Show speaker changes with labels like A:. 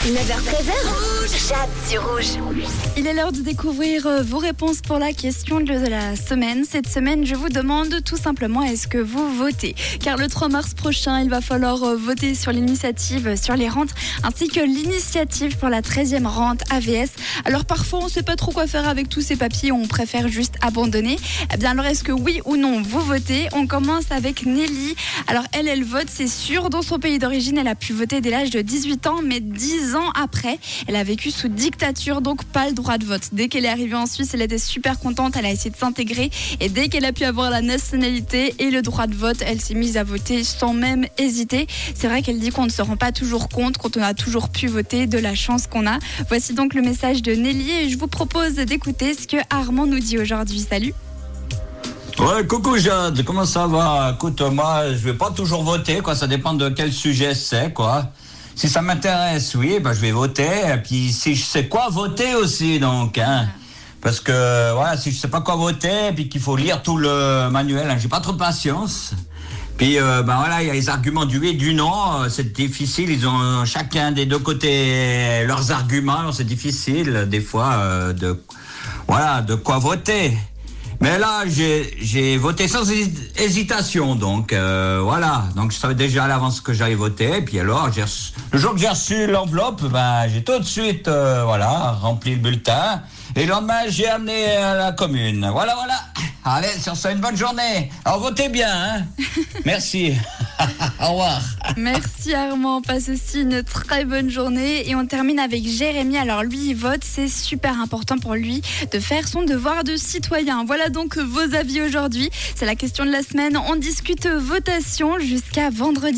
A: 9h13h, Jade sur rouge.
B: Il est l'heure de découvrir euh, vos réponses pour la question de la semaine. Cette semaine, je vous demande tout simplement est-ce que vous votez? Car le 3 mars prochain, il va falloir euh, voter sur l'initiative sur les rentes ainsi que l'initiative pour la 13e rente AVS. Alors parfois, on ne sait pas trop quoi faire avec tous ces papiers, on préfère juste abandonner. Eh bien alors, est-ce que oui ou non vous votez? On commence avec Nelly. Alors elle, elle vote, c'est sûr. Dans son pays d'origine, elle a pu voter dès l'âge de 18 ans, mais 10 ans après, elle a vécu sous dictature, donc pas le droit de vote. Dès qu'elle est arrivée en Suisse, elle était super contente, elle a essayé de s'intégrer et dès qu'elle a pu avoir la nationalité et le droit de vote, elle s'est mise à voter sans même hésiter. C'est vrai qu'elle dit qu'on ne se rend pas toujours compte quand on a toujours pu voter de la chance qu'on a. Voici donc le message de Nelly et je vous propose d'écouter ce que Armand nous dit aujourd'hui. Salut
C: Ouais, coucou Jade, comment ça va? Écoute, moi, je vais pas toujours voter, quoi. Ça dépend de quel sujet c'est, quoi. Si ça m'intéresse, oui, ben, je vais voter. Et puis, si je sais quoi voter aussi, donc, hein. Parce que, voilà, si je sais pas quoi voter, puis qu'il faut lire tout le manuel, hein, j'ai pas trop de patience. Puis, euh, ben voilà, il y a les arguments du oui et du non. euh, C'est difficile. Ils ont chacun des deux côtés leurs arguments. C'est difficile, des fois, euh, de, voilà, de quoi voter. Mais là, j'ai voté sans hési- hésitation, donc euh, voilà. Donc je savais déjà à l'avance que j'allais voter. Et puis alors, reçu- le jour que j'ai reçu l'enveloppe, ben j'ai tout de suite, euh, voilà, rempli le bulletin. Et le lendemain, j'ai amené à la commune. Voilà, voilà. Allez, sur ça, une bonne journée. Alors votez bien, hein. Merci. Au revoir.
B: Merci Armand, passe aussi une très bonne journée et on termine avec Jérémy. Alors lui, il vote, c'est super important pour lui de faire son devoir de citoyen. Voilà donc vos avis aujourd'hui. C'est la question de la semaine. On discute votation jusqu'à vendredi.